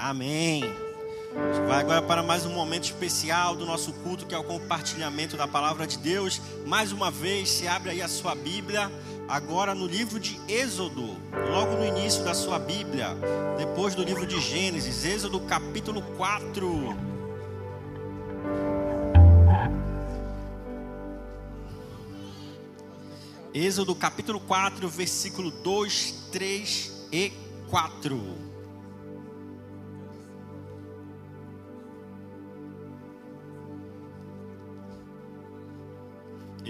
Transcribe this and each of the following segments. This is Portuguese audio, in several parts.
Amém. A gente vai agora para mais um momento especial do nosso culto, que é o compartilhamento da palavra de Deus. Mais uma vez, se abre aí a sua Bíblia, agora no livro de Êxodo, logo no início da sua Bíblia, depois do livro de Gênesis, Êxodo capítulo 4. Êxodo capítulo 4, versículo 2, 3 e 4.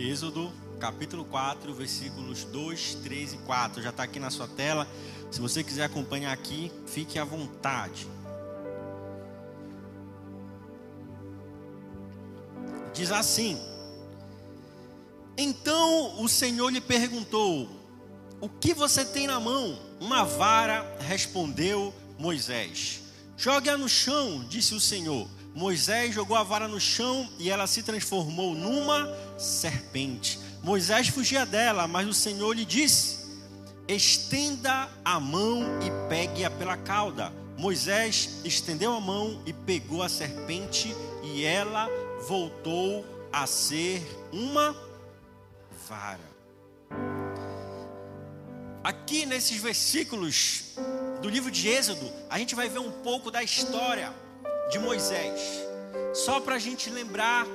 Êxodo, capítulo 4, versículos 2, 3 e 4. Já está aqui na sua tela. Se você quiser acompanhar aqui, fique à vontade. Diz assim: Então o Senhor lhe perguntou: O que você tem na mão? Uma vara, respondeu Moisés. Jogue-a no chão, disse o Senhor. Moisés jogou a vara no chão e ela se transformou numa serpente. Moisés fugia dela, mas o Senhor lhe disse: Estenda a mão e pegue-a pela cauda. Moisés estendeu a mão e pegou a serpente, e ela voltou a ser uma vara. Aqui nesses versículos do livro de Êxodo, a gente vai ver um pouco da história de Moisés. Só para a gente lembrar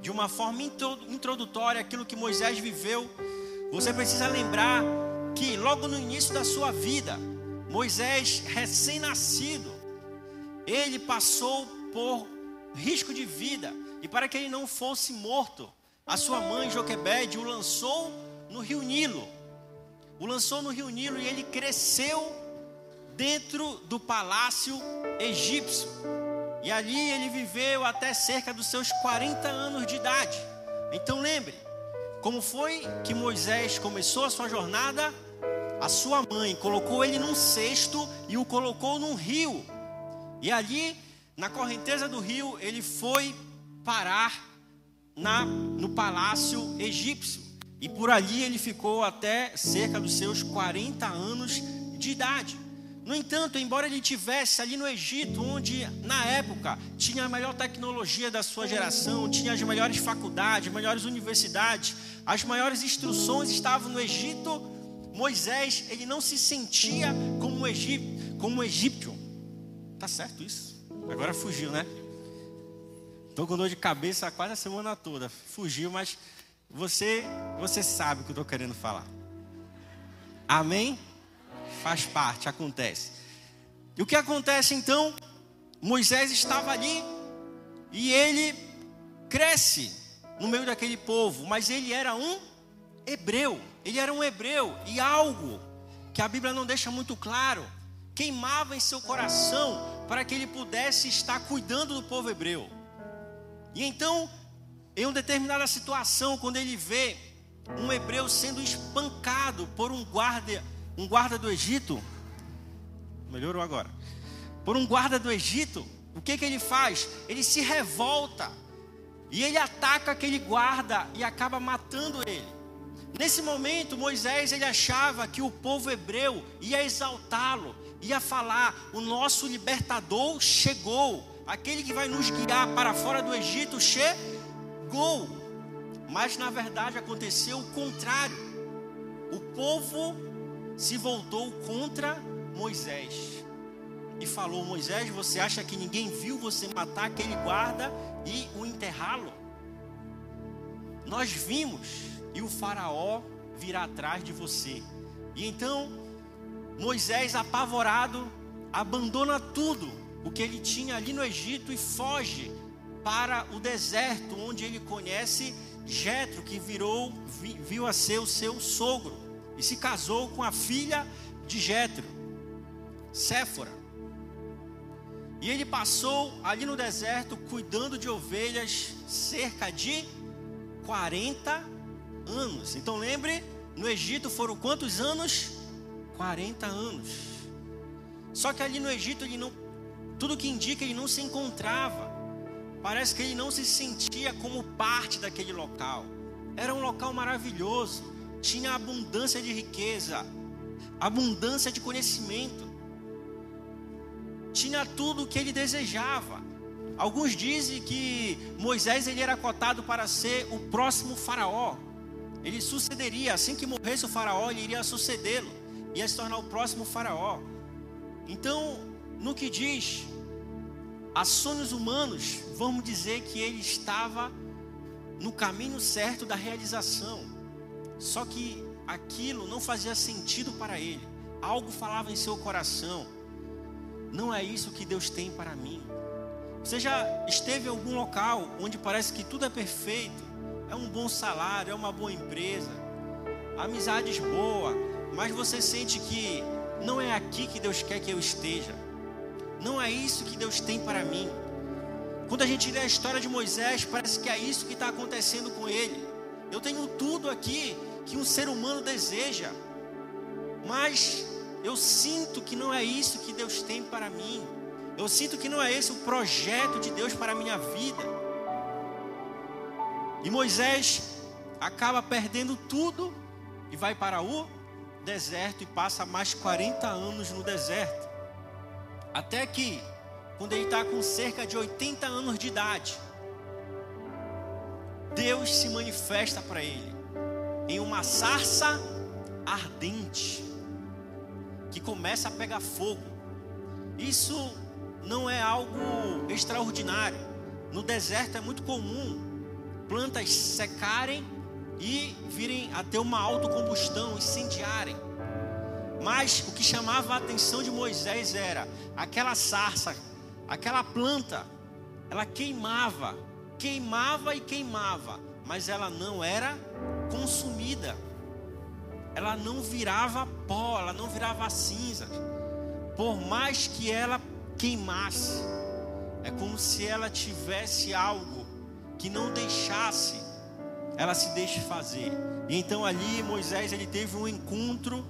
de uma forma introdutória aquilo que Moisés viveu, você precisa lembrar que logo no início da sua vida, Moisés, recém-nascido, ele passou por risco de vida, e para que ele não fosse morto, a sua mãe Joquebede o lançou no rio Nilo. O lançou no rio Nilo e ele cresceu dentro do palácio egípcio. E ali ele viveu até cerca dos seus 40 anos de idade. Então lembre, como foi que Moisés começou a sua jornada? A sua mãe colocou ele num cesto e o colocou num rio. E ali, na correnteza do rio, ele foi parar na, no palácio egípcio. E por ali ele ficou até cerca dos seus 40 anos de idade. No entanto, embora ele tivesse ali no Egito, onde na época tinha a melhor tecnologia da sua geração, tinha as melhores faculdades, melhores universidades, as maiores instruções estavam no Egito, Moisés, ele não se sentia como um, egípcio, como um egípcio. Tá certo isso? Agora fugiu, né? Estou com dor de cabeça quase a semana toda. Fugiu, mas você, você sabe o que eu estou querendo falar. Amém? Faz parte, acontece. E o que acontece então? Moisés estava ali e ele cresce no meio daquele povo, mas ele era um hebreu. Ele era um hebreu e algo que a Bíblia não deixa muito claro queimava em seu coração para que ele pudesse estar cuidando do povo hebreu. E então, em uma determinada situação, quando ele vê um hebreu sendo espancado por um guarda um guarda do Egito, melhorou agora, por um guarda do Egito, o que, que ele faz? Ele se revolta e ele ataca aquele guarda e acaba matando ele. Nesse momento, Moisés ele achava que o povo hebreu ia exaltá-lo, ia falar: o nosso libertador chegou, aquele que vai nos guiar para fora do Egito chegou. Mas na verdade aconteceu o contrário. O povo se voltou contra Moisés e falou: Moisés, você acha que ninguém viu você matar aquele guarda e o enterrá-lo? Nós vimos e o Faraó virá atrás de você. E então Moisés, apavorado, abandona tudo o que ele tinha ali no Egito e foge para o deserto, onde ele conhece Jetro, que virou viu a ser o seu sogro e se casou com a filha de Jetro, Séfora. E ele passou ali no deserto cuidando de ovelhas cerca de 40 anos. Então lembre, no Egito foram quantos anos? 40 anos. Só que ali no Egito ele não tudo que indica ele não se encontrava. Parece que ele não se sentia como parte daquele local. Era um local maravilhoso tinha abundância de riqueza, abundância de conhecimento, tinha tudo o que ele desejava. Alguns dizem que Moisés ele era cotado para ser o próximo faraó. Ele sucederia, assim que morresse o faraó, ele iria sucedê-lo, ia se tornar o próximo faraó. Então, no que diz a sonhos humanos, vamos dizer que ele estava no caminho certo da realização. Só que aquilo não fazia sentido para ele. Algo falava em seu coração. Não é isso que Deus tem para mim. Você já esteve em algum local onde parece que tudo é perfeito? É um bom salário, é uma boa empresa, amizades boas, mas você sente que não é aqui que Deus quer que eu esteja. Não é isso que Deus tem para mim. Quando a gente lê a história de Moisés, parece que é isso que está acontecendo com ele. Eu tenho tudo aqui que um ser humano deseja, mas eu sinto que não é isso que Deus tem para mim. Eu sinto que não é esse o projeto de Deus para a minha vida. E Moisés acaba perdendo tudo e vai para o deserto e passa mais 40 anos no deserto. Até que, quando ele está com cerca de 80 anos de idade, Deus se manifesta para ele em uma sarça ardente que começa a pegar fogo. Isso não é algo extraordinário. No deserto é muito comum plantas secarem e virem a ter uma autocombustão, incendiarem. Mas o que chamava a atenção de Moisés era aquela sarça, aquela planta, ela queimava, queimava e queimava, mas ela não era consumida. Ela não virava pó, ela não virava cinza. Por mais que ela queimasse, é como se ela tivesse algo que não deixasse ela se deixe fazer. E então ali Moisés ele teve um encontro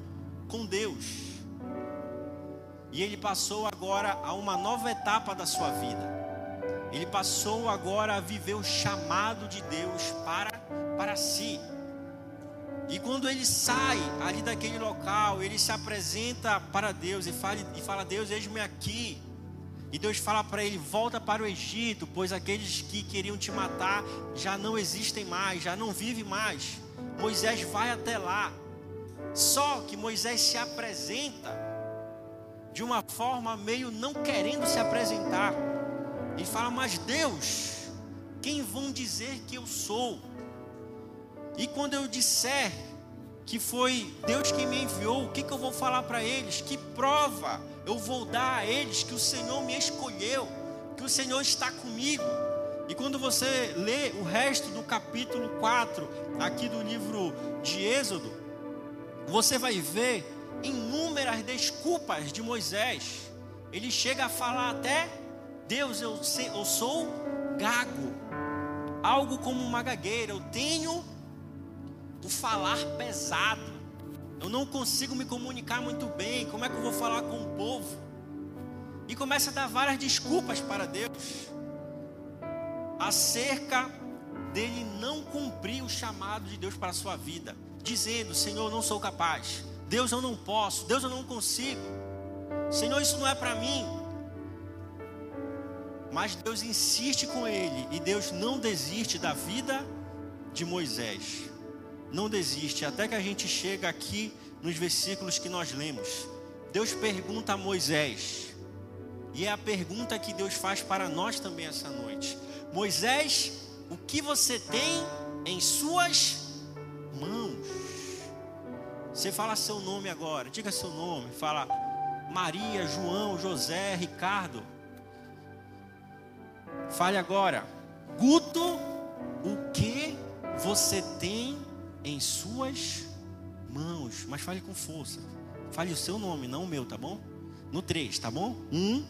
com Deus. E ele passou agora a uma nova etapa da sua vida. Ele passou agora a viver o chamado de Deus para para si. E quando ele sai ali daquele local, ele se apresenta para Deus e fala, e fala Deus, eis-me aqui. E Deus fala para ele: volta para o Egito, pois aqueles que queriam te matar já não existem mais, já não vivem mais. Moisés vai até lá. Só que Moisés se apresenta de uma forma meio não querendo se apresentar. Ele fala: Mas Deus, quem vão dizer que eu sou? E quando eu disser que foi Deus quem me enviou, o que, que eu vou falar para eles? Que prova eu vou dar a eles que o Senhor me escolheu, que o Senhor está comigo? E quando você lê o resto do capítulo 4 aqui do livro de Êxodo, você vai ver inúmeras desculpas de Moisés. Ele chega a falar até: Deus, eu, eu sou gago, algo como uma gagueira, eu tenho o falar pesado, eu não consigo me comunicar muito bem. Como é que eu vou falar com o povo? E começa a dar várias desculpas para Deus acerca dele não cumprir o chamado de Deus para a sua vida, dizendo: Senhor, eu não sou capaz, Deus, eu não posso, Deus, eu não consigo, Senhor, isso não é para mim. Mas Deus insiste com ele e Deus não desiste da vida de Moisés. Não desiste, até que a gente chega aqui nos versículos que nós lemos. Deus pergunta a Moisés, e é a pergunta que Deus faz para nós também essa noite. Moisés, o que você tem em suas mãos? Você fala seu nome agora, diga seu nome, fala Maria, João, José, Ricardo. Fale agora, Guto, o que você tem em suas mãos? Mas fale com força. Fale o seu nome, não o meu, tá bom? No três, tá bom? Um,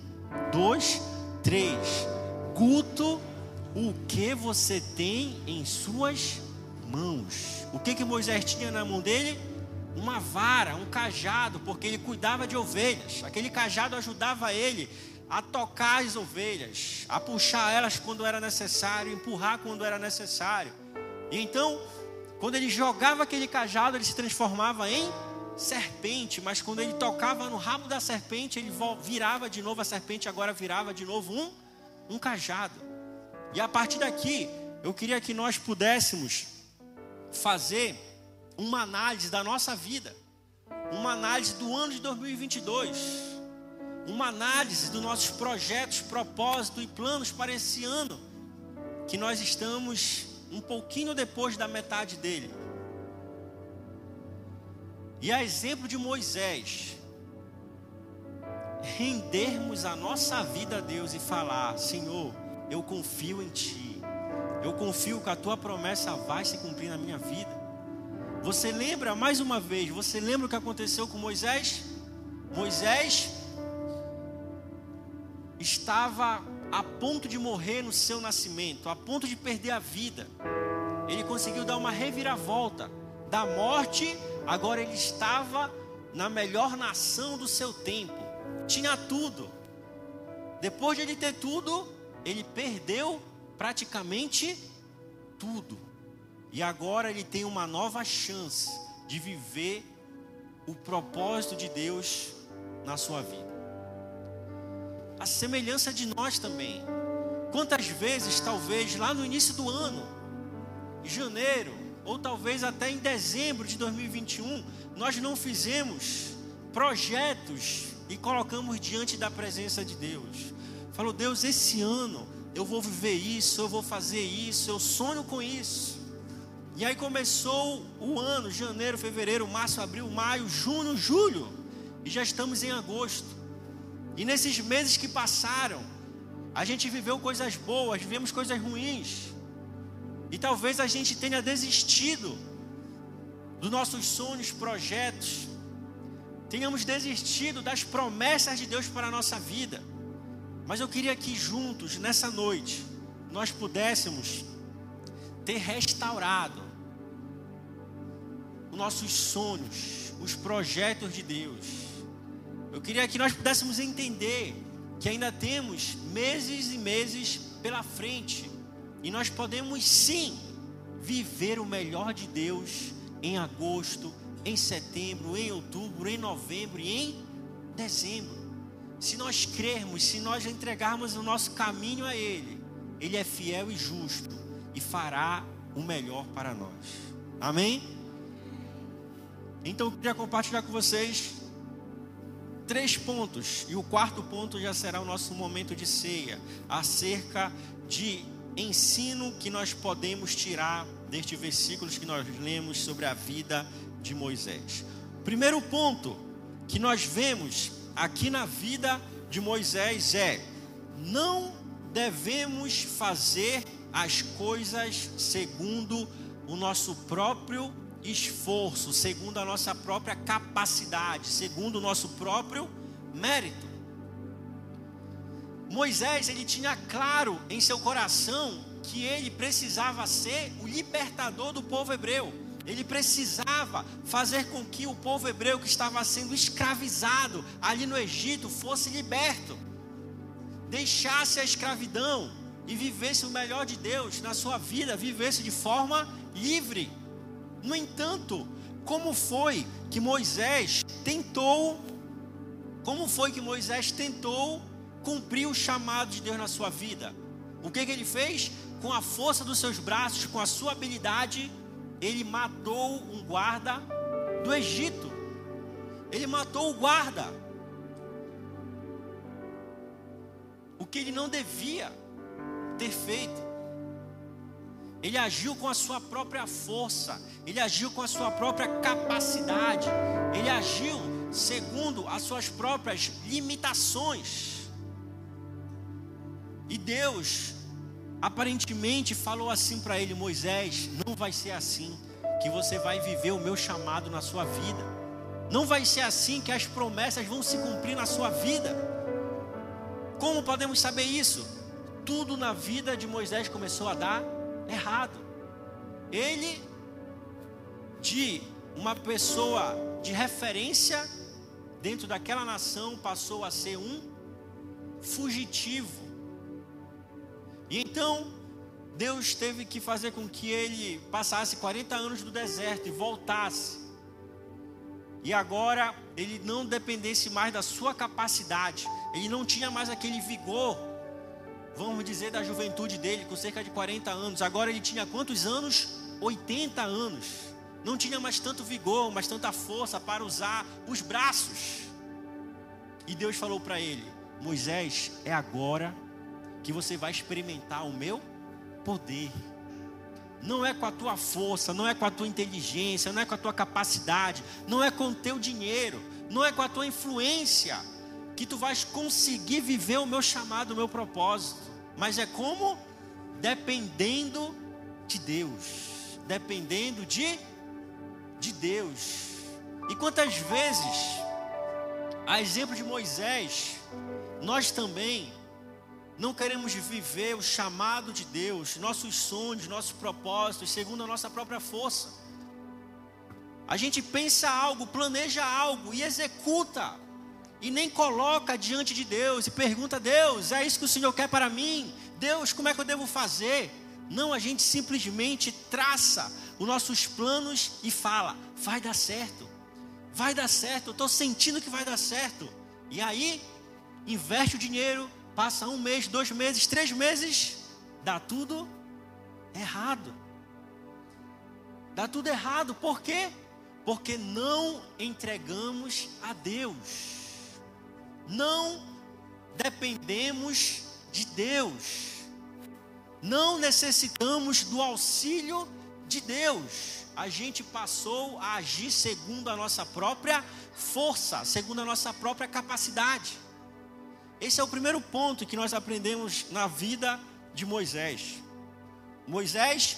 dois, três. Guto, o que você tem em suas mãos. O que que Moisés tinha na mão dele? Uma vara, um cajado, porque ele cuidava de ovelhas. Aquele cajado ajudava ele a tocar as ovelhas, a puxar elas quando era necessário, empurrar quando era necessário. E então, quando ele jogava aquele cajado, ele se transformava em serpente, mas quando ele tocava no rabo da serpente, ele virava de novo a serpente, agora virava de novo um, um cajado. E a partir daqui, eu queria que nós pudéssemos fazer uma análise da nossa vida, uma análise do ano de 2022, uma análise dos nossos projetos, propósitos e planos para esse ano, que nós estamos um pouquinho depois da metade dele. E a exemplo de Moisés, rendermos a nossa vida a Deus e falar: Senhor, eu confio em Ti, eu confio que a Tua promessa vai se cumprir na minha vida. Você lembra, mais uma vez, você lembra o que aconteceu com Moisés? Moisés estava a ponto de morrer no seu nascimento, a ponto de perder a vida. Ele conseguiu dar uma reviravolta da morte Agora ele estava na melhor nação do seu tempo, tinha tudo. Depois de ele ter tudo, ele perdeu praticamente tudo. E agora ele tem uma nova chance de viver o propósito de Deus na sua vida. A semelhança de nós também. Quantas vezes, talvez lá no início do ano, em janeiro, ou talvez até em dezembro de 2021, nós não fizemos projetos e colocamos diante da presença de Deus. Falou, Deus, esse ano eu vou viver isso, eu vou fazer isso, eu sonho com isso. E aí começou o ano, janeiro, fevereiro, março, abril, maio, junho, julho, e já estamos em agosto. E nesses meses que passaram, a gente viveu coisas boas, vivemos coisas ruins. E talvez a gente tenha desistido dos nossos sonhos, projetos. Tenhamos desistido das promessas de Deus para a nossa vida. Mas eu queria que juntos, nessa noite, nós pudéssemos ter restaurado os nossos sonhos, os projetos de Deus. Eu queria que nós pudéssemos entender que ainda temos meses e meses pela frente e nós podemos sim viver o melhor de Deus em agosto, em setembro, em outubro, em novembro e em dezembro. Se nós crermos, se nós entregarmos o nosso caminho a Ele, Ele é fiel e justo e fará o melhor para nós. Amém? Então eu queria compartilhar com vocês três pontos, e o quarto ponto já será o nosso momento de ceia, acerca de ensino que nós podemos tirar destes versículos que nós lemos sobre a vida de Moisés. Primeiro ponto que nós vemos aqui na vida de Moisés é: não devemos fazer as coisas segundo o nosso próprio esforço, segundo a nossa própria capacidade, segundo o nosso próprio mérito. Moisés ele tinha claro em seu coração que ele precisava ser o libertador do povo hebreu. Ele precisava fazer com que o povo hebreu que estava sendo escravizado ali no Egito fosse liberto, deixasse a escravidão e vivesse o melhor de Deus na sua vida, vivesse de forma livre. No entanto, como foi que Moisés tentou, como foi que Moisés tentou cumpriu o chamado de Deus na sua vida. O que, que ele fez? Com a força dos seus braços, com a sua habilidade, ele matou um guarda do Egito. Ele matou o guarda. O que ele não devia ter feito. Ele agiu com a sua própria força, ele agiu com a sua própria capacidade, ele agiu segundo as suas próprias limitações. E Deus aparentemente falou assim para ele: Moisés, não vai ser assim que você vai viver o meu chamado na sua vida. Não vai ser assim que as promessas vão se cumprir na sua vida. Como podemos saber isso? Tudo na vida de Moisés começou a dar errado. Ele, de uma pessoa de referência dentro daquela nação, passou a ser um fugitivo e então, Deus teve que fazer com que ele passasse 40 anos no deserto e voltasse. e agora ele não dependesse mais da sua capacidade, ele não tinha mais aquele vigor, vamos dizer, da juventude dele, com cerca de 40 anos. Agora ele tinha quantos anos? 80 anos. Não tinha mais tanto vigor, mais tanta força para usar os braços. E Deus falou para ele: Moisés, é agora que você vai experimentar o meu poder. Não é com a tua força, não é com a tua inteligência, não é com a tua capacidade, não é com o teu dinheiro, não é com a tua influência que tu vais conseguir viver o meu chamado, o meu propósito. Mas é como dependendo de Deus, dependendo de de Deus. E quantas vezes, a exemplo de Moisés, nós também não queremos viver o chamado de Deus, nossos sonhos, nossos propósitos, segundo a nossa própria força. A gente pensa algo, planeja algo e executa, e nem coloca diante de Deus e pergunta: Deus, é isso que o Senhor quer para mim? Deus, como é que eu devo fazer? Não, a gente simplesmente traça os nossos planos e fala: vai dar certo, vai dar certo, eu estou sentindo que vai dar certo. E aí, investe o dinheiro, Passa um mês, dois meses, três meses, dá tudo errado. Dá tudo errado, por quê? Porque não entregamos a Deus, não dependemos de Deus, não necessitamos do auxílio de Deus. A gente passou a agir segundo a nossa própria força, segundo a nossa própria capacidade. Esse é o primeiro ponto que nós aprendemos na vida de Moisés. Moisés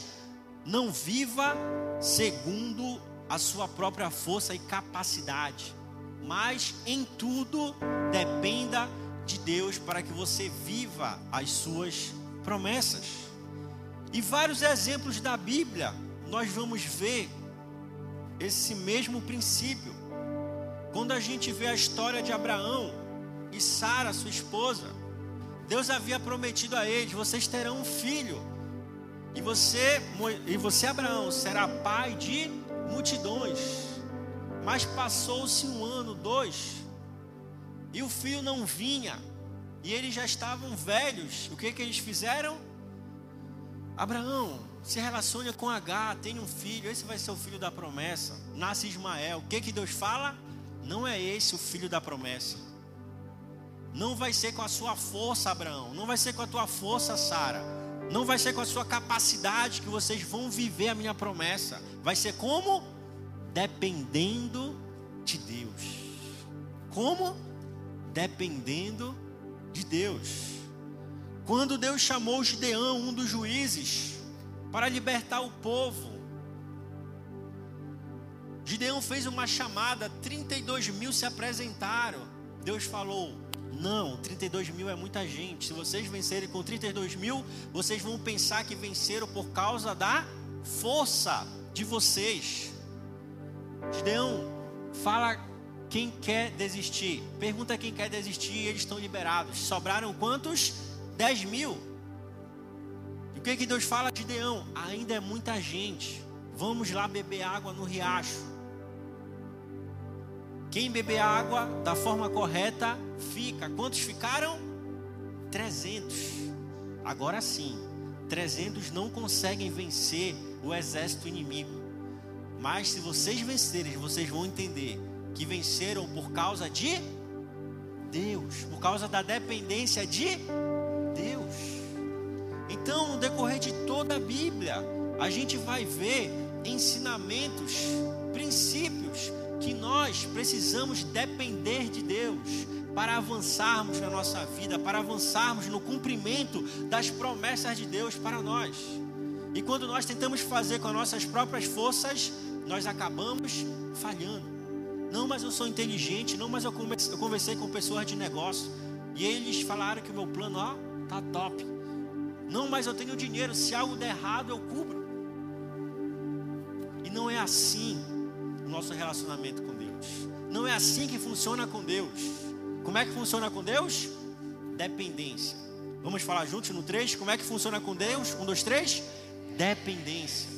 não viva segundo a sua própria força e capacidade, mas em tudo dependa de Deus para que você viva as suas promessas. E vários exemplos da Bíblia nós vamos ver esse mesmo princípio. Quando a gente vê a história de Abraão, e Sara, sua esposa, Deus havia prometido a eles: vocês terão um filho. E você, e você Abraão, será pai de multidões. Mas passou-se um ano, dois, e o filho não vinha, e eles já estavam velhos. O que, que eles fizeram? Abraão, se relaciona com H, tem um filho, esse vai ser o filho da promessa. Nasce Ismael. O que, que Deus fala? Não é esse o filho da promessa. Não vai ser com a sua força, Abraão. Não vai ser com a tua força, Sara. Não vai ser com a sua capacidade que vocês vão viver a minha promessa. Vai ser como? Dependendo de Deus. Como? Dependendo de Deus. Quando Deus chamou Gideão, um dos juízes, para libertar o povo, Gideão fez uma chamada, 32 mil se apresentaram. Deus falou: não, 32 mil é muita gente. Se vocês vencerem com 32 mil, vocês vão pensar que venceram por causa da força de vocês. Gideão, fala quem quer desistir. Pergunta quem quer desistir e eles estão liberados. Sobraram quantos? 10 mil. E o que, que Deus fala, Gideão? Ainda é muita gente. Vamos lá beber água no riacho. Quem beber água da forma correta fica. Quantos ficaram? 300. Agora sim, 300 não conseguem vencer o exército inimigo. Mas se vocês vencerem, vocês vão entender que venceram por causa de Deus, por causa da dependência de Deus. Então, no decorrer de toda a Bíblia, a gente vai ver ensinamentos, princípios que nós precisamos depender de Deus para avançarmos na nossa vida, para avançarmos no cumprimento das promessas de Deus para nós. E quando nós tentamos fazer com as nossas próprias forças, nós acabamos falhando. Não, mas eu sou inteligente, não, mas eu conversei com pessoas de negócio e eles falaram que o meu plano, ó, tá top. Não, mas eu tenho dinheiro, se algo der errado, eu cubro. E não é assim nosso relacionamento com Deus. Não é assim que funciona com Deus. Como é que funciona com Deus? Dependência. Vamos falar juntos no 3? Como é que funciona com Deus? Um, dois, três. Dependência.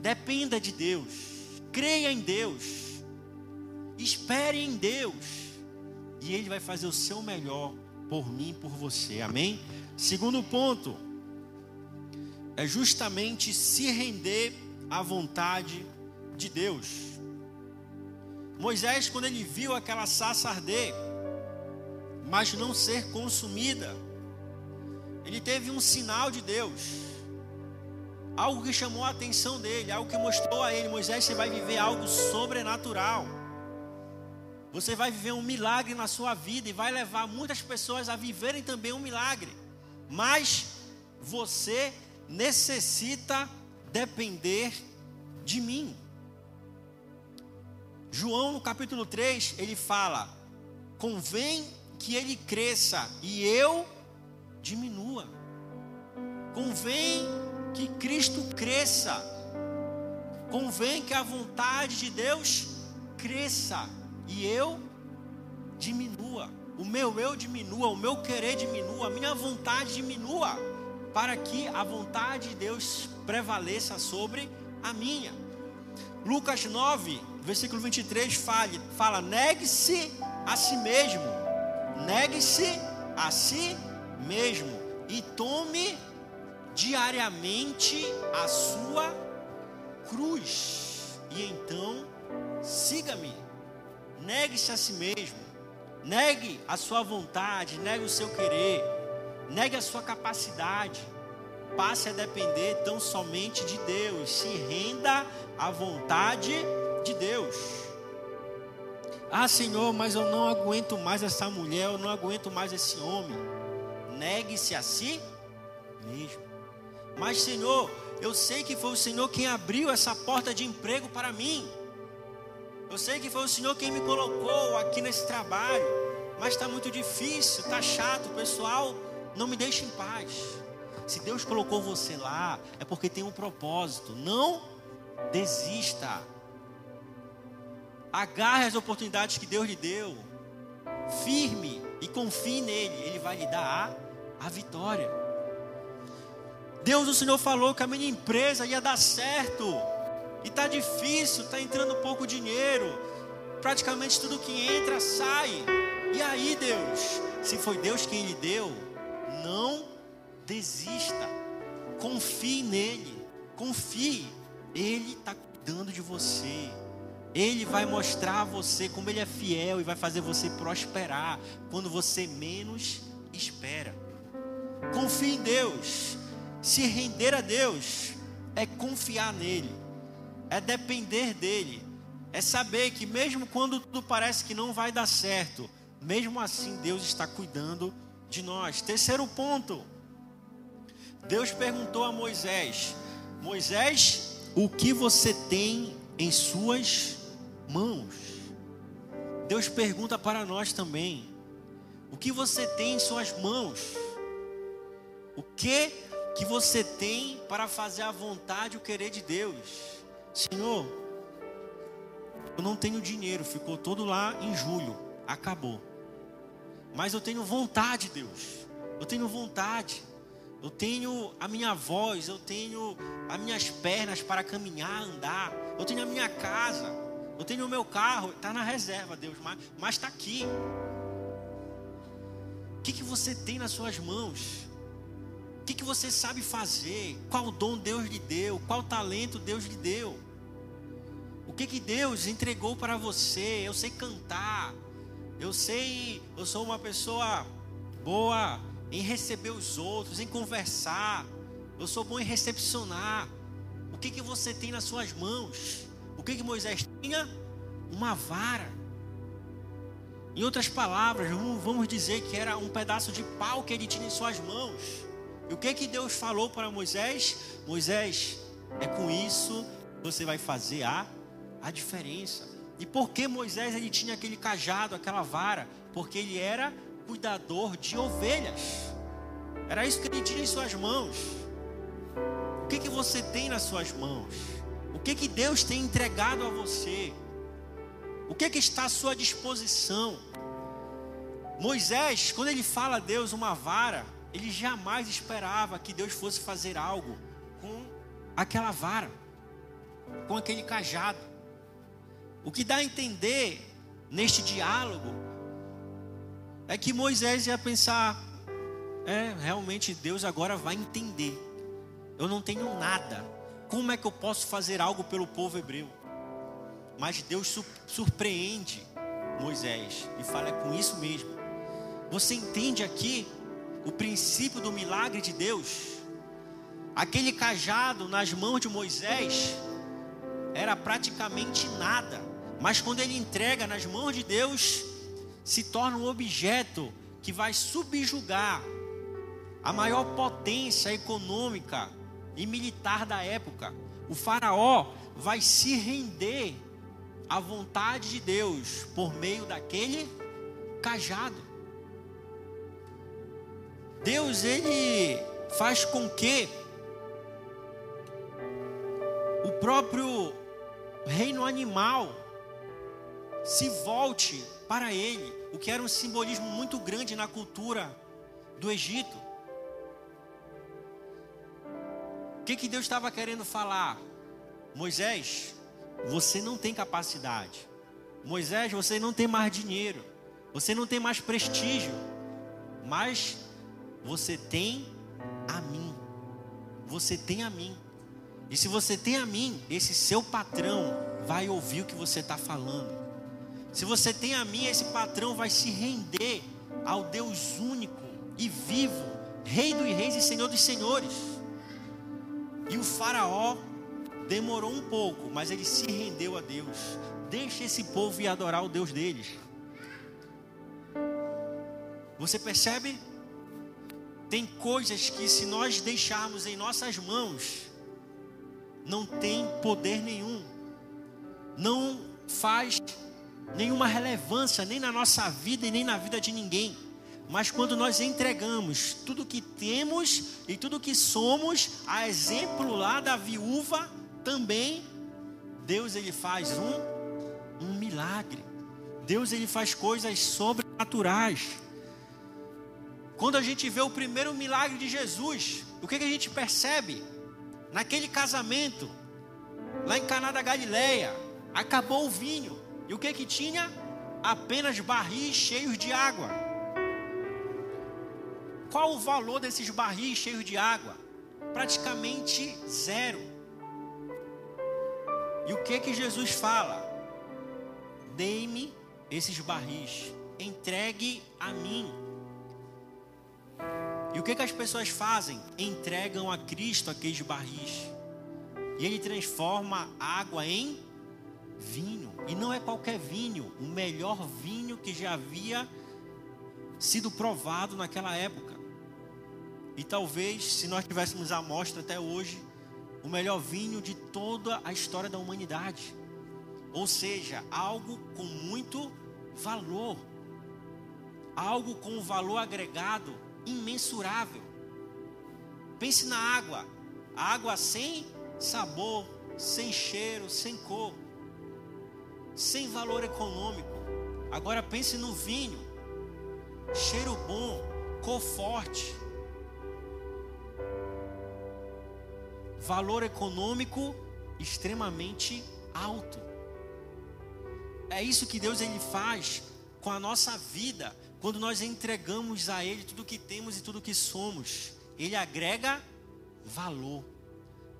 Dependa de Deus. Creia em Deus. Espere em Deus. E Ele vai fazer o seu melhor por mim, por você. Amém? Segundo ponto é justamente se render à vontade de Deus. Moisés, quando ele viu aquela sassa arder, mas não ser consumida, ele teve um sinal de Deus, algo que chamou a atenção dele, algo que mostrou a ele: Moisés, você vai viver algo sobrenatural. Você vai viver um milagre na sua vida e vai levar muitas pessoas a viverem também um milagre. Mas você necessita depender de mim. João no capítulo 3, ele fala: convém que ele cresça e eu diminua. Convém que Cristo cresça. Convém que a vontade de Deus cresça e eu diminua. O meu eu diminua, o meu querer diminua, a minha vontade diminua, para que a vontade de Deus prevaleça sobre a minha. Lucas 9, versículo 23 fala, fala negue-se a si mesmo, negue-se a si mesmo e tome diariamente a sua cruz, e então siga-me. Negue-se a si mesmo. Negue a sua vontade, negue o seu querer, negue a sua capacidade. Passe a depender tão somente de Deus. Se renda à vontade de Deus. Ah, Senhor, mas eu não aguento mais essa mulher, eu não aguento mais esse homem. Negue-se a si mesmo. Mas, Senhor, eu sei que foi o Senhor quem abriu essa porta de emprego para mim. Eu sei que foi o Senhor quem me colocou aqui nesse trabalho, mas está muito difícil, está chato, pessoal não me deixa em paz. Se Deus colocou você lá, é porque tem um propósito. Não desista. Agarre as oportunidades que Deus lhe deu. Firme e confie nele. Ele vai lhe dar a, a vitória. Deus, o Senhor falou que a minha empresa ia dar certo. E tá difícil, tá entrando pouco dinheiro. Praticamente tudo que entra sai. E aí, Deus, se foi Deus quem lhe deu, não desista. Confie nele. Confie. Ele está cuidando de você. Ele vai mostrar a você como ele é fiel e vai fazer você prosperar quando você menos espera. Confie em Deus. Se render a Deus é confiar nele é depender dele, é saber que mesmo quando tudo parece que não vai dar certo, mesmo assim Deus está cuidando de nós. Terceiro ponto, Deus perguntou a Moisés: Moisés, o que você tem em suas mãos? Deus pergunta para nós também: o que você tem em suas mãos? O que que você tem para fazer a vontade e o querer de Deus? Senhor, eu não tenho dinheiro, ficou todo lá em julho, acabou. Mas eu tenho vontade, Deus. Eu tenho vontade. Eu tenho a minha voz, eu tenho as minhas pernas para caminhar, andar. Eu tenho a minha casa, eu tenho o meu carro, está na reserva, Deus, mas está aqui. O que, que você tem nas suas mãos? Que, que você sabe fazer? Qual dom Deus lhe deu? Qual talento Deus lhe deu? O que que Deus entregou para você? Eu sei cantar. Eu sei, eu sou uma pessoa boa em receber os outros, em conversar. Eu sou bom em recepcionar. O que que você tem nas suas mãos? O que que Moisés tinha? Uma vara. Em outras palavras, vamos dizer que era um pedaço de pau que ele tinha em suas mãos. E o que que Deus falou para Moisés? Moisés, é com isso você vai fazer a a diferença. E por que Moisés ele tinha aquele cajado, aquela vara? Porque ele era cuidador de ovelhas. Era isso que ele tinha em suas mãos. O que, que você tem nas suas mãos? O que, que Deus tem entregado a você? O que, que está à sua disposição? Moisés, quando ele fala a Deus uma vara, ele jamais esperava que Deus fosse fazer algo com aquela vara, com aquele cajado. O que dá a entender neste diálogo, é que Moisés ia pensar: é, realmente Deus agora vai entender. Eu não tenho nada. Como é que eu posso fazer algo pelo povo hebreu? Mas Deus surpreende Moisés e fala: é com isso mesmo. Você entende aqui o princípio do milagre de Deus? Aquele cajado nas mãos de Moisés era praticamente nada, mas quando ele entrega nas mãos de Deus, se torna um objeto que vai subjugar a maior potência econômica e militar da época. O Faraó vai se render à vontade de Deus por meio daquele cajado. Deus ele faz com que o próprio reino animal se volte para ele, o que era um simbolismo muito grande na cultura do Egito. que, que Deus estava querendo falar? Moisés, você não tem capacidade. Moisés, você não tem mais dinheiro. Você não tem mais prestígio. Mas você tem a mim. Você tem a mim. E se você tem a mim, esse seu patrão vai ouvir o que você está falando. Se você tem a mim, esse patrão vai se render ao Deus único e vivo, Rei dos Reis e Senhor dos Senhores. E o Faraó demorou um pouco, mas ele se rendeu a Deus. Deixa esse povo ir adorar o Deus deles. Você percebe? Tem coisas que, se nós deixarmos em nossas mãos, não tem poder nenhum, não faz nenhuma relevância nem na nossa vida e nem na vida de ninguém. Mas quando nós entregamos tudo que temos e tudo que somos, a exemplo lá da viúva, também Deus ele faz um, um milagre. Deus ele faz coisas sobrenaturais. Quando a gente vê o primeiro milagre de Jesus, o que, que a gente percebe? Naquele casamento, lá em Caná da Galileia, acabou o vinho. E o que que tinha? Apenas barris cheios de água. Qual o valor desses barris cheios de água? Praticamente zero. E o que que Jesus fala? Dei-me esses barris, entregue a mim. E o que que as pessoas fazem? Entregam a Cristo aqueles barris. E ele transforma água em vinho. E não é qualquer vinho, o melhor vinho que já havia sido provado naquela época. E talvez, se nós tivéssemos a amostra até hoje, o melhor vinho de toda a história da humanidade. Ou seja, algo com muito valor. Algo com valor agregado imensurável. Pense na água. água sem sabor, sem cheiro, sem cor, sem valor econômico. Agora pense no vinho. Cheiro bom, cor forte valor econômico extremamente alto. É isso que Deus ele faz com a nossa vida, quando nós entregamos a ele tudo que temos e tudo que somos. Ele agrega valor.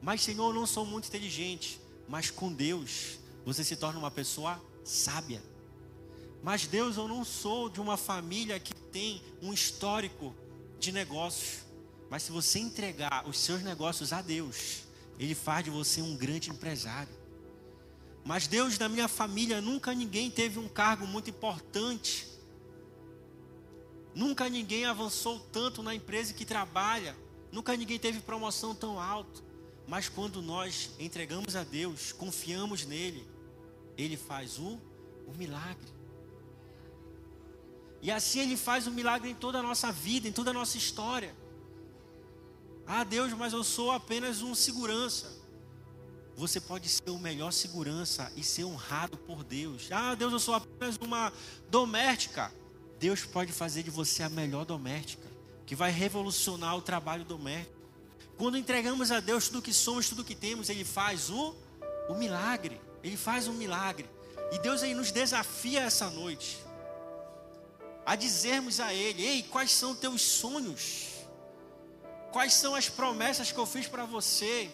Mas Senhor, eu não sou muito inteligente, mas com Deus você se torna uma pessoa sábia. Mas Deus, eu não sou de uma família que tem um histórico de negócios. Mas se você entregar os seus negócios a Deus, Ele faz de você um grande empresário. Mas Deus, da minha família, nunca ninguém teve um cargo muito importante. Nunca ninguém avançou tanto na empresa que trabalha. Nunca ninguém teve promoção tão alta. Mas quando nós entregamos a Deus, confiamos nele, Ele faz o, o milagre. E assim Ele faz o milagre em toda a nossa vida, em toda a nossa história. Ah, Deus, mas eu sou apenas um segurança. Você pode ser o melhor segurança e ser honrado por Deus. Ah, Deus, eu sou apenas uma doméstica. Deus pode fazer de você a melhor doméstica, que vai revolucionar o trabalho doméstico. Quando entregamos a Deus tudo que somos, tudo que temos, Ele faz o, o milagre. Ele faz um milagre. E Deus aí nos desafia essa noite a dizermos a Ele: Ei, quais são teus sonhos? Quais são as promessas que eu fiz para você?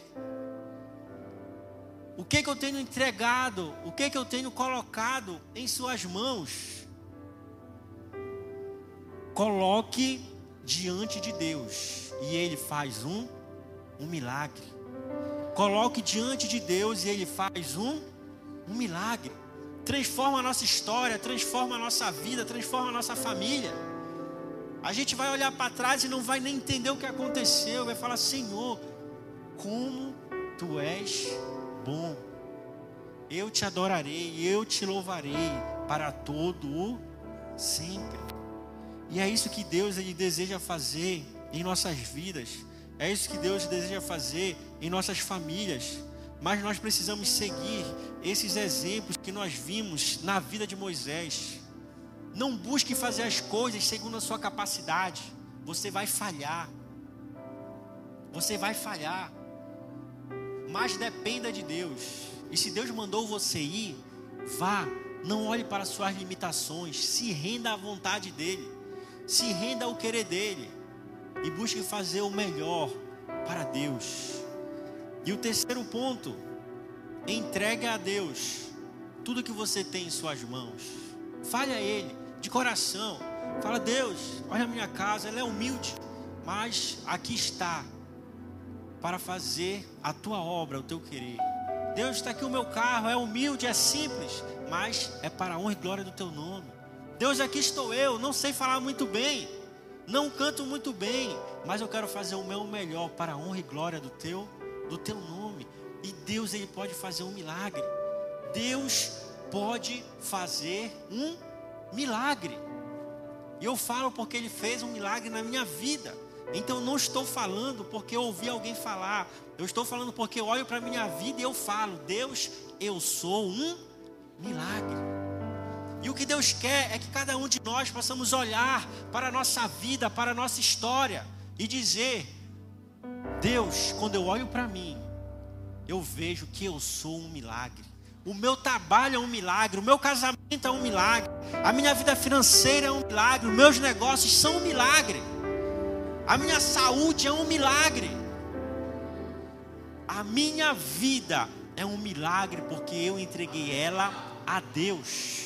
O que que eu tenho entregado? O que que eu tenho colocado em suas mãos? Coloque diante de Deus e ele faz um um milagre. Coloque diante de Deus e ele faz um um milagre. Transforma a nossa história, transforma a nossa vida, transforma a nossa família. A gente vai olhar para trás e não vai nem entender o que aconteceu, vai falar: Senhor, como tu és bom. Eu te adorarei, eu te louvarei para todo o sempre. E é isso que Deus ele deseja fazer em nossas vidas. É isso que Deus deseja fazer em nossas famílias. Mas nós precisamos seguir esses exemplos que nós vimos na vida de Moisés. Não busque fazer as coisas segundo a sua capacidade. Você vai falhar. Você vai falhar. Mas dependa de Deus. E se Deus mandou você ir, vá. Não olhe para suas limitações. Se renda à vontade dEle. Se renda ao querer dEle. E busque fazer o melhor para Deus. E o terceiro ponto, entregue a Deus tudo que você tem em suas mãos. Fale a Ele de coração. Fala, Deus, olha a minha casa, ela é humilde, mas aqui está para fazer a tua obra, o teu querer. Deus está aqui o meu carro, é humilde, é simples, mas é para a honra e glória do teu nome. Deus, aqui estou eu, não sei falar muito bem, não canto muito bem, mas eu quero fazer o meu melhor para a honra e glória do teu, do teu nome. E Deus ele pode fazer um milagre. Deus pode fazer um milagre. E eu falo porque ele fez um milagre na minha vida. Então não estou falando porque eu ouvi alguém falar. Eu estou falando porque eu olho para a minha vida e eu falo: Deus, eu sou um milagre. E o que Deus quer é que cada um de nós possamos olhar para a nossa vida, para a nossa história e dizer: Deus, quando eu olho para mim, eu vejo que eu sou um milagre. O meu trabalho é um milagre, o meu casamento é um milagre, a minha vida financeira é um milagre, os meus negócios são um milagre, a minha saúde é um milagre, a minha vida é um milagre porque eu entreguei ela a Deus.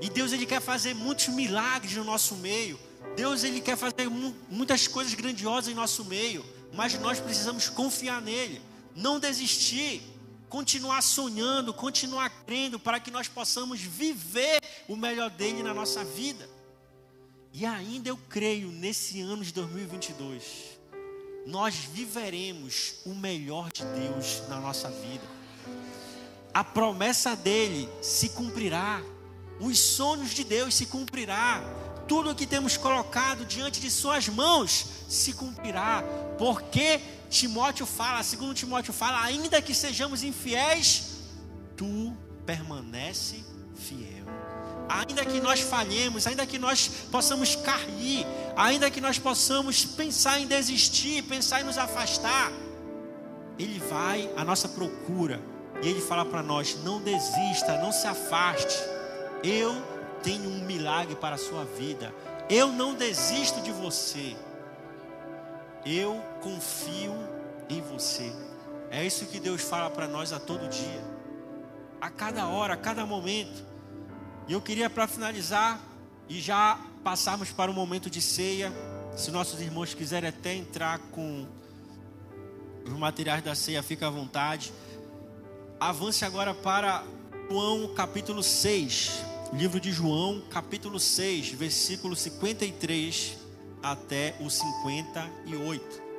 E Deus ele quer fazer muitos milagres no nosso meio. Deus ele quer fazer muitas coisas grandiosas em nosso meio, mas nós precisamos confiar nele, não desistir continuar sonhando, continuar crendo, para que nós possamos viver o melhor dele na nossa vida. E ainda eu creio nesse ano de 2022, nós viveremos o melhor de Deus na nossa vida. A promessa dele se cumprirá, os sonhos de Deus se cumprirá, tudo o que temos colocado diante de suas mãos se cumprirá, porque Timóteo fala, segundo Timóteo fala, ainda que sejamos infiéis, tu permanece fiel. Ainda que nós falhemos, ainda que nós possamos cair, ainda que nós possamos pensar em desistir, pensar em nos afastar, ele vai à nossa procura e ele fala para nós: não desista, não se afaste. Eu tenho um milagre para a sua vida. Eu não desisto de você. Eu confio em você. É isso que Deus fala para nós a todo dia, a cada hora, a cada momento. E eu queria, para finalizar, e já passarmos para o momento de ceia, se nossos irmãos quiserem até entrar com os materiais da ceia, fica à vontade. Avance agora para João capítulo 6, livro de João, capítulo 6, versículo 53 até o 58.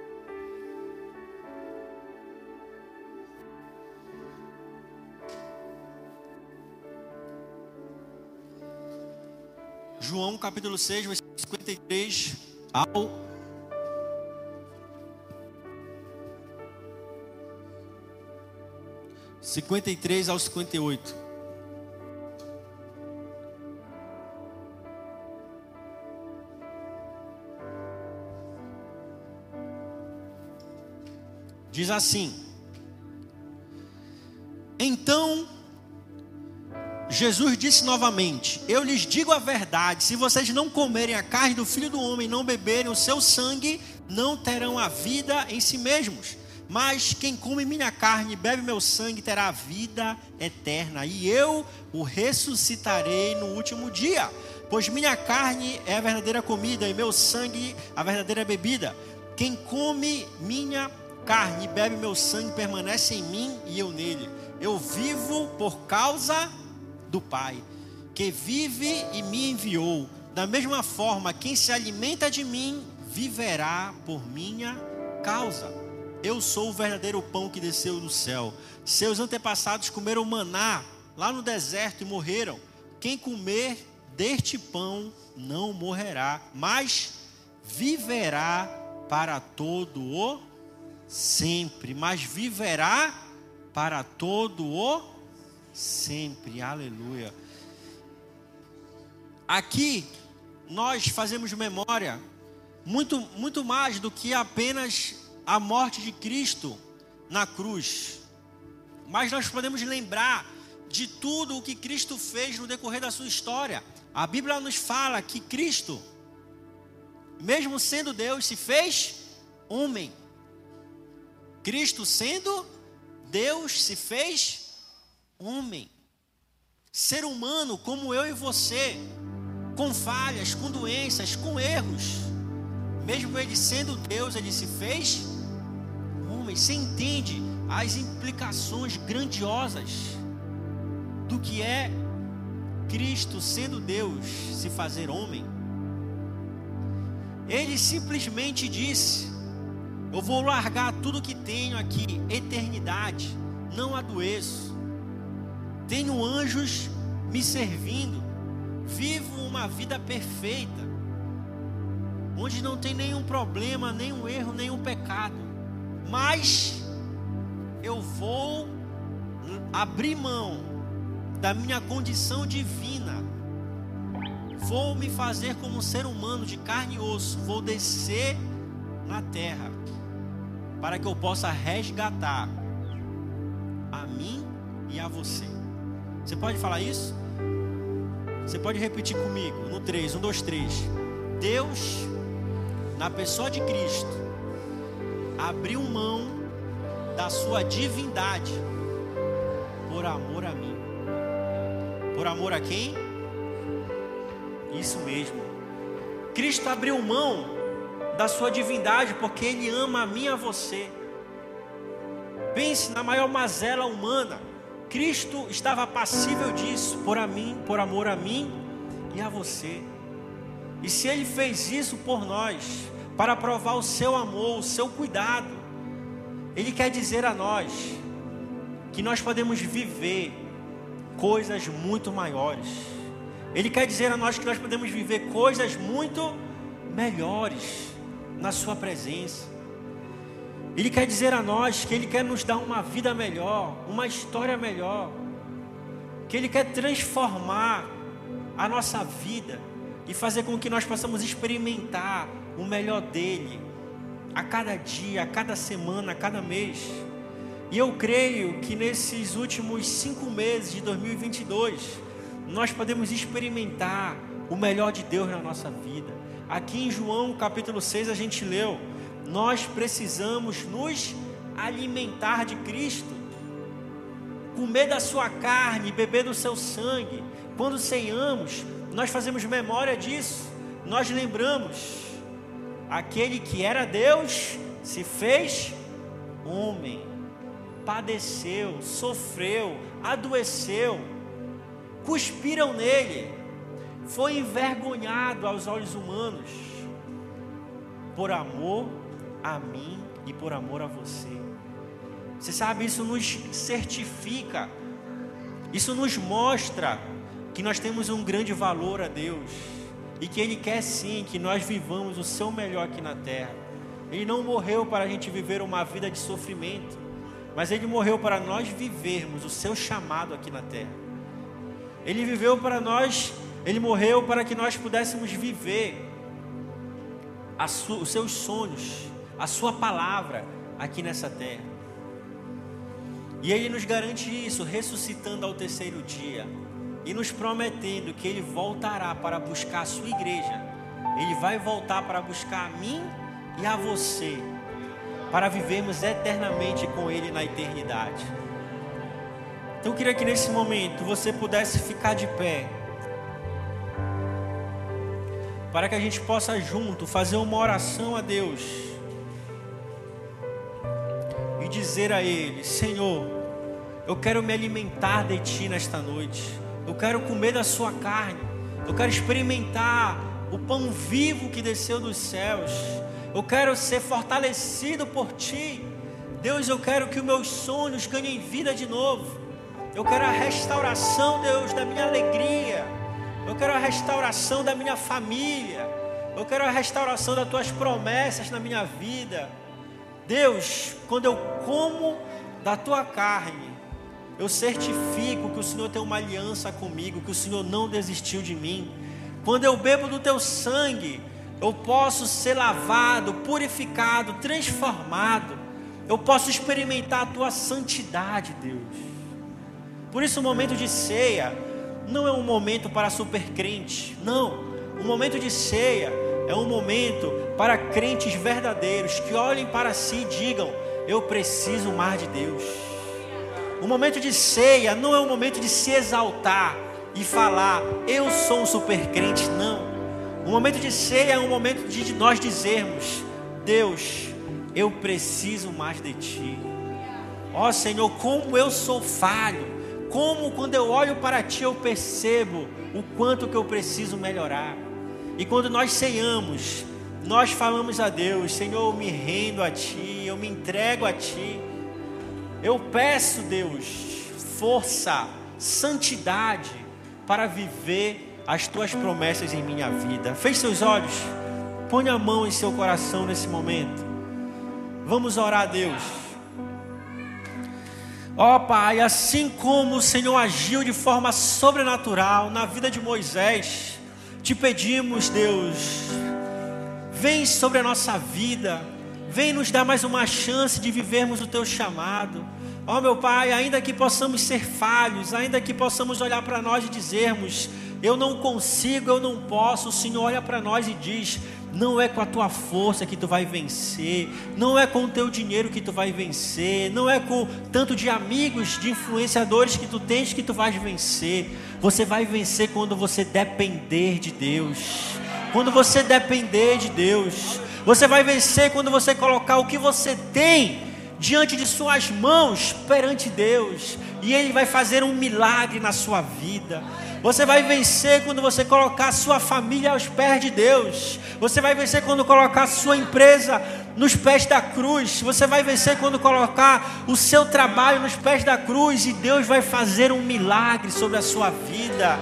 João capítulo 6, versículo 53 ao cinquenta e três ao cinquenta e oito. Diz assim: Então Jesus disse novamente: Eu lhes digo a verdade: se vocês não comerem a carne do filho do homem, não beberem o seu sangue, não terão a vida em si mesmos. Mas quem come minha carne e bebe meu sangue terá a vida eterna, e eu o ressuscitarei no último dia. Pois minha carne é a verdadeira comida e meu sangue a verdadeira bebida. Quem come minha carne e bebe meu sangue permanece em mim e eu nele. Eu vivo por causa do Pai, que vive e me enviou. Da mesma forma, quem se alimenta de mim viverá por minha causa. Eu sou o verdadeiro pão que desceu do céu. Seus antepassados comeram maná lá no deserto e morreram. Quem comer deste pão não morrerá, mas viverá para todo o sempre, mas viverá para todo o sempre. Aleluia. Aqui nós fazemos memória muito muito mais do que apenas a morte de Cristo na cruz. Mas nós podemos lembrar de tudo o que Cristo fez no decorrer da sua história. A Bíblia nos fala que Cristo, mesmo sendo Deus, se fez homem. Cristo sendo Deus se fez homem. Ser humano como eu e você, com falhas, com doenças, com erros. Mesmo ele sendo Deus, ele se fez homem. Você entende as implicações grandiosas do que é Cristo sendo Deus se fazer homem? Ele simplesmente disse: Eu vou largar tudo que tenho aqui, eternidade, não adoeço. Tenho anjos me servindo, vivo uma vida perfeita, onde não tem nenhum problema, nenhum erro, nenhum pecado. Mas eu vou abrir mão da minha condição divina. Vou me fazer como um ser humano de carne e osso. Vou descer na terra para que eu possa resgatar a mim e a você. Você pode falar isso? Você pode repetir comigo no 3, 1, 2, 3. Deus, na pessoa de Cristo, abriu mão da sua divindade por amor a mim. Por amor a quem? Isso mesmo. Cristo abriu mão da sua divindade porque Ele ama a mim e a você. Pense na maior mazela humana. Cristo estava passível disso por a mim, por amor a mim e a você. E se Ele fez isso por nós, para provar o seu amor, o seu cuidado, Ele quer dizer a nós que nós podemos viver coisas muito maiores. Ele quer dizer a nós que nós podemos viver coisas muito melhores na Sua presença. Ele quer dizer a nós que Ele quer nos dar uma vida melhor, uma história melhor, que Ele quer transformar a nossa vida e fazer com que nós possamos experimentar o melhor dele a cada dia, a cada semana, a cada mês. E eu creio que nesses últimos cinco meses de 2022, nós podemos experimentar o melhor de Deus na nossa vida. Aqui em João capítulo 6 a gente leu: nós precisamos nos alimentar de Cristo, comer da sua carne, beber do seu sangue. Quando ceiamos, nós fazemos memória disso, nós lembramos: aquele que era Deus se fez homem. Padeceu, sofreu, adoeceu, cuspiram nele, foi envergonhado aos olhos humanos, por amor a mim e por amor a você. Você sabe, isso nos certifica, isso nos mostra que nós temos um grande valor a Deus e que Ele quer sim que nós vivamos o seu melhor aqui na terra. Ele não morreu para a gente viver uma vida de sofrimento. Mas ele morreu para nós vivermos o seu chamado aqui na terra. Ele viveu para nós, ele morreu para que nós pudéssemos viver os seus sonhos, a sua palavra aqui nessa terra. E ele nos garante isso, ressuscitando ao terceiro dia. e nos prometendo que Ele voltará para buscar a sua igreja. Ele vai voltar para buscar a mim e a você, para vivermos eternamente com Ele na eternidade. Então eu queria que nesse momento você pudesse ficar de pé, para que a gente possa junto fazer uma oração a Deus e dizer a Ele: Senhor, eu quero me alimentar de Ti nesta noite, eu quero comer da Sua carne, eu quero experimentar o pão vivo que desceu dos céus. Eu quero ser fortalecido por ti. Deus, eu quero que os meus sonhos ganhem vida de novo. Eu quero a restauração, Deus, da minha alegria. Eu quero a restauração da minha família. Eu quero a restauração das tuas promessas na minha vida. Deus, quando eu como da tua carne, eu certifico que o Senhor tem uma aliança comigo, que o Senhor não desistiu de mim. Quando eu bebo do teu sangue, eu posso ser lavado, purificado, transformado. Eu posso experimentar a tua santidade, Deus. Por isso, o momento de ceia não é um momento para super crente, não. O momento de ceia é um momento para crentes verdadeiros que olhem para si e digam: Eu preciso mais de Deus. O momento de ceia não é um momento de se exaltar e falar, eu sou um super crente. Não. O momento de ceia é um momento de nós dizermos: Deus, eu preciso mais de Ti. Ó oh, Senhor, como eu sou falho. Como quando eu olho para Ti eu percebo o quanto que eu preciso melhorar. E quando nós ceiamos, nós falamos a Deus: Senhor, eu me rendo a Ti, eu me entrego a Ti. Eu peço, Deus, força, santidade para viver as tuas promessas em minha vida. Feche seus olhos, põe a mão em seu coração nesse momento. Vamos orar a Deus. Ó oh, Pai, assim como o Senhor agiu de forma sobrenatural na vida de Moisés, te pedimos, Deus, vem sobre a nossa vida, vem nos dar mais uma chance de vivermos o teu chamado. Ó oh, meu Pai, ainda que possamos ser falhos, ainda que possamos olhar para nós e dizermos: Eu não consigo, eu não posso, o Senhor olha para nós e diz: Não é com a tua força que tu vai vencer, não é com o teu dinheiro que tu vai vencer, não é com tanto de amigos, de influenciadores que tu tens que tu vais vencer. Você vai vencer quando você depender de Deus. Quando você depender de Deus, você vai vencer quando você colocar o que você tem diante de suas mãos perante Deus, e Ele vai fazer um milagre na sua vida. Você vai vencer quando você colocar sua família aos pés de Deus. Você vai vencer quando colocar sua empresa nos pés da cruz. Você vai vencer quando colocar o seu trabalho nos pés da cruz e Deus vai fazer um milagre sobre a sua vida.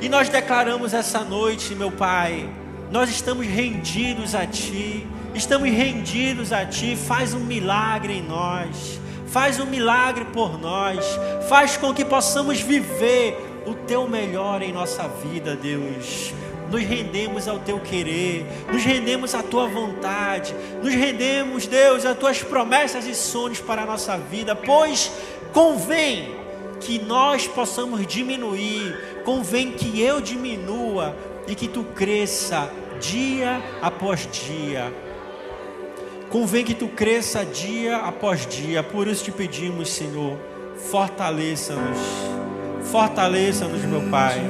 E nós declaramos essa noite, meu Pai, nós estamos rendidos a Ti estamos rendidos a Ti. Faz um milagre em nós, faz um milagre por nós, faz com que possamos viver o Teu melhor em nossa vida, Deus. Nos rendemos ao Teu querer, nos rendemos à Tua vontade, nos rendemos, Deus, às Tuas promessas e sonhos para a nossa vida, pois convém que nós possamos diminuir, convém que eu diminua e que Tu cresça dia após dia Convém que tu cresça dia após dia. Por isso te pedimos, Senhor, fortaleça-nos. Fortaleça-nos, meu Pai.